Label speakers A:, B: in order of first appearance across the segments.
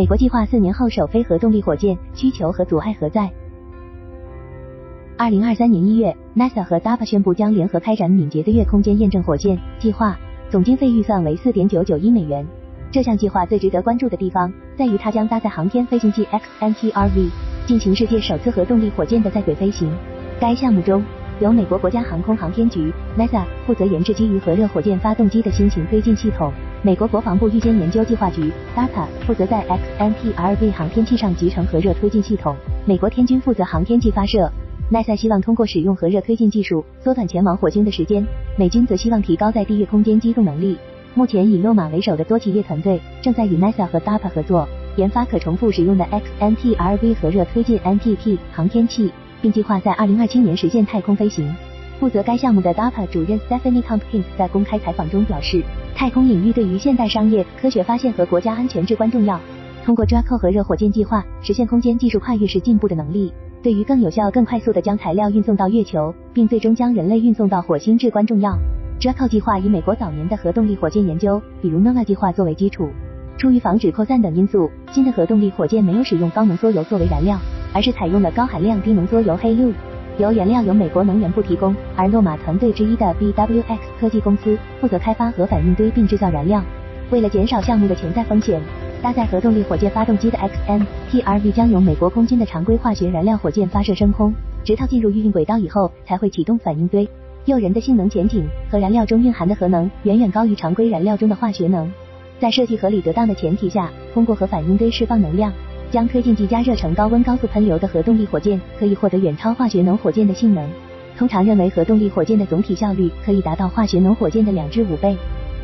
A: 美国计划四年后首飞核动力火箭，需求和阻碍何在？二零二三年一月，NASA 和 DARPA 宣布将联合开展敏捷的月空间验证火箭计划，总经费预算为四点九九亿美元。这项计划最值得关注的地方，在于它将搭载航天飞行器 XNTRV，进行世界首次核动力火箭的在轨飞行。该项目中，由美国国家航空航天局 NASA 负责研制基于核热火箭发动机的新型推进系统，美国国防部预先研究计划局 DARPA 负责在 XNTRV 航天器上集成核热推进系统，美国天军负责航天器发射。NASA 希望通过使用核热推进技术缩短前往火星的时间，美军则希望提高在地月空间机动能力。目前以诺马为首的多企业团队正在与 NASA 和 DARPA 合作，研发可重复使用的 XNTRV 核热推进 NTP 航天器，并计划在2027年实现太空飞行。负责该项目的 DARPA 主任 Stephanie Compkins 在公开采访中表示，太空领域对于现代商业科学发现和国家安全至关重要。通过 Draco 和热火箭计划实现空间技术跨越式进步的能力。对于更有效、更快速地将材料运送到月球，并最终将人类运送到火星至关重要。Draco 计划以美国早年的核动力火箭研究，比如 Nova 计划作为基础。出于防止扩散等因素，新的核动力火箭没有使用高浓缩铀作为燃料，而是采用了高含量低浓缩铀黑路。铀原料由美国能源部提供，而诺马团队之一的 BWX 科技公司负责开发核反应堆并制造燃料。为了减少项目的潜在风险。搭载核动力火箭发动机的 XM-TRV 将由美国空军的常规化学燃料火箭发射升空，直到进入预运轨道以后才会启动反应堆。诱人的性能前景，核燃料中蕴含的核能远远高于常规燃料中的化学能。在设计合理得当的前提下，通过核反应堆释放能量，将推进剂加热成高温高速喷流的核动力火箭，可以获得远超化学能火箭的性能。通常认为，核动力火箭的总体效率可以达到化学能火箭的两至五倍。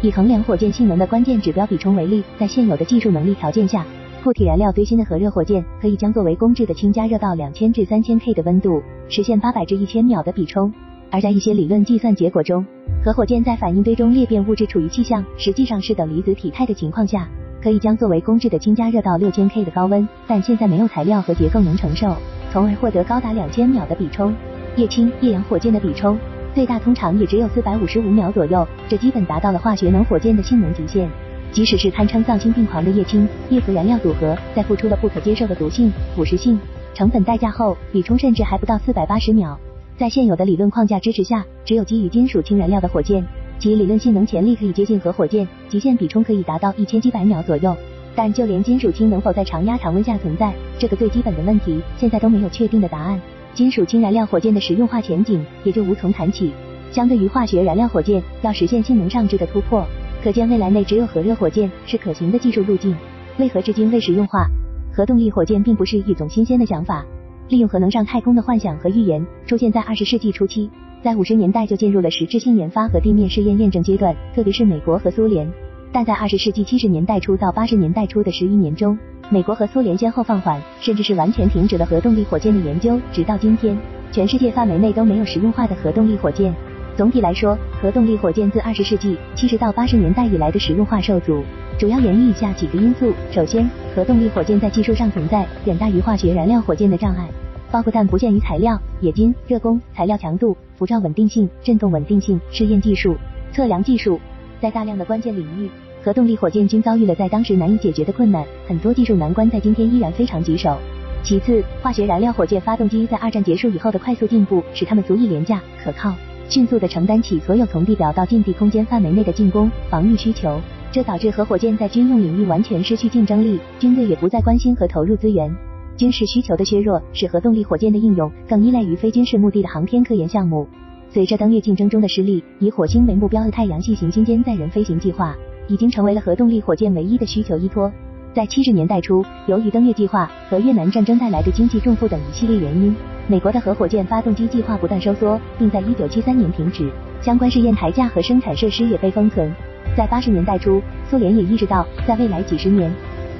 A: 以衡量火箭性能的关键指标比冲为例，在现有的技术能力条件下，固体燃料堆芯的核热火箭可以将作为工质的氢加热到两千至三千 K 的温度，实现八百至一千秒的比冲。而在一些理论计算结果中，核火箭在反应堆中裂变物质处于气象，实际上是等离子体态的情况下，可以将作为工质的氢加热到六千 K 的高温，但现在没有材料和结构能承受，从而获得高达两千秒的比冲。液氢液氧火箭的比冲。最大通常也只有四百五十五秒左右，这基本达到了化学能火箭的性能极限。即使是堪称丧心病狂的液氢液氟燃料组合，在付出了不可接受的毒性、腐蚀性、成本代价后，比冲甚至还不到四百八十秒。在现有的理论框架支持下，只有基于金属氢燃料的火箭，其理论性能潜力可以接近核火箭，极限比冲可以达到一千七百秒左右。但就连金属氢能否在常压常温下存在这个最基本的问题，现在都没有确定的答案。金属氢燃料火箭的实用化前景也就无从谈起。相对于化学燃料火箭，要实现性能上质的突破，可见未来内只有核热火箭是可行的技术路径。为何至今未实用化？核动力火箭并不是一种新鲜的想法，利用核能上太空的幻想和预言出现在二十世纪初期，在五十年代就进入了实质性研发和地面试验验证阶段，特别是美国和苏联。但在二十世纪七十年代初到八十年代初的十余年中，美国和苏联先后放缓，甚至是完全停止了核动力火箭的研究。直到今天，全世界范围内都没有实用化的核动力火箭。总体来说，核动力火箭自二十世纪七十到八十年代以来的实用化受阻，主要源于以下几个因素。首先，核动力火箭在技术上存在远大于化学燃料火箭的障碍，包括但不限于材料、冶金、热工、材料强度、辐照稳定性、振动稳定性、试验技术、测量技术，在大量的关键领域。核动力火箭均遭遇了在当时难以解决的困难，很多技术难关在今天依然非常棘手。其次，化学燃料火箭发动机在二战结束以后的快速进步，使它们足以廉价、可靠、迅速地承担起所有从地表到近地空间范围内的进攻、防御需求。这导致核火箭在军用领域完全失去竞争力，军队也不再关心和投入资源。军事需求的削弱，使核动力火箭的应用更依赖于非军事目的的航天科研项目。随着登月竞争中的失利，以火星为目标的太阳系行星间载人飞行计划。已经成为了核动力火箭唯一的需求依托。在七十年代初，由于登月计划和越南战争带来的经济重负等一系列原因，美国的核火箭发动机计划不断收缩，并在一九七三年停止。相关试验台架和生产设施也被封存。在八十年代初，苏联也意识到，在未来几十年，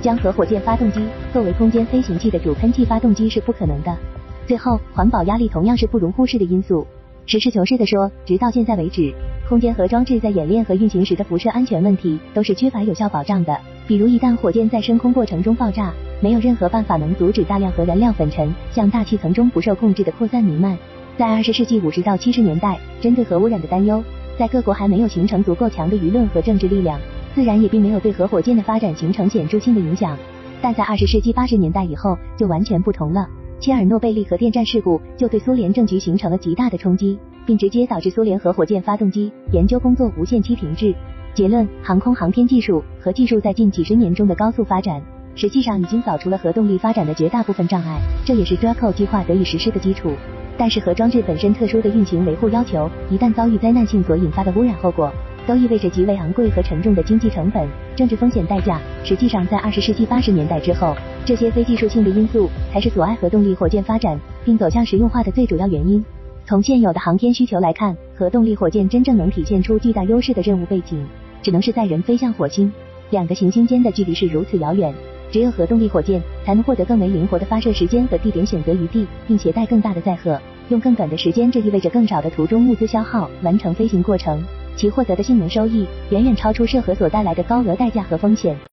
A: 将核火箭发动机作为空间飞行器的主喷气发动机是不可能的。最后，环保压力同样是不容忽视的因素。实事求是地说，直到现在为止。空间核装置在演练和运行时的辐射安全问题都是缺乏有效保障的。比如，一旦火箭在升空过程中爆炸，没有任何办法能阻止大量核燃料粉尘向大气层中不受控制的扩散弥漫。在二十世纪五十到七十年代，针对核污染的担忧，在各国还没有形成足够强的舆论和政治力量，自然也并没有对核火箭的发展形成显著性的影响。但在二十世纪八十年代以后就完全不同了。切尔诺贝利核电站事故就对苏联政局形成了极大的冲击，并直接导致苏联核火箭发动机研究工作无限期停滞。结论：航空航天技术和技术在近几十年中的高速发展，实际上已经扫除了核动力发展的绝大部分障碍，这也是 Draco 计划得以实施的基础。但是核装置本身特殊的运行维护要求，一旦遭遇灾难性所引发的污染后果，都意味着极为昂贵和沉重的经济成本、政治风险代价。实际上，在二十世纪八十年代之后，这些非技术性的因素才是阻碍核动力火箭发展并走向实用化的最主要原因。从现有的航天需求来看，核动力火箭真正能体现出巨大优势的任务背景，只能是载人飞向火星。两个行星间的距离是如此遥远，只有核动力火箭才能获得更为灵活的发射时间和地点选择余地，并携带更大的载荷，用更短的时间，这意味着更少的途中物资消耗，完成飞行过程。其获得的性能收益远远超出涉核所带来的高额代价和风险。